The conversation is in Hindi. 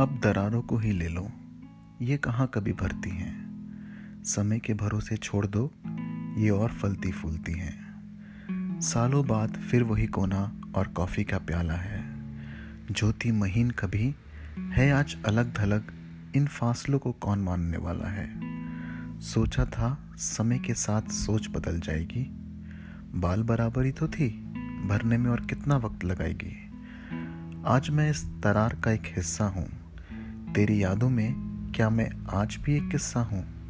अब दरारों को ही ले लो। ये कहाँ कभी भरती हैं? समय के भरोसे छोड़ दो। ये और फलती फूलती हैं। सालों बाद फिर वही कोना और कॉफ़ी का प्याला है। ज्योति महीन कभी है आज अलग थलग इन फासलों को कौन मानने वाला है? सोचा था समय के साथ सोच बदल जाएगी। बाल बराबरी तो थी। भरने में और कितना वक्त लगाएगी? आज मैं इस तरार का एक हिस्सा हूँ। तेरी यादों में क्या मैं आज भी एक किस्सा हूँ?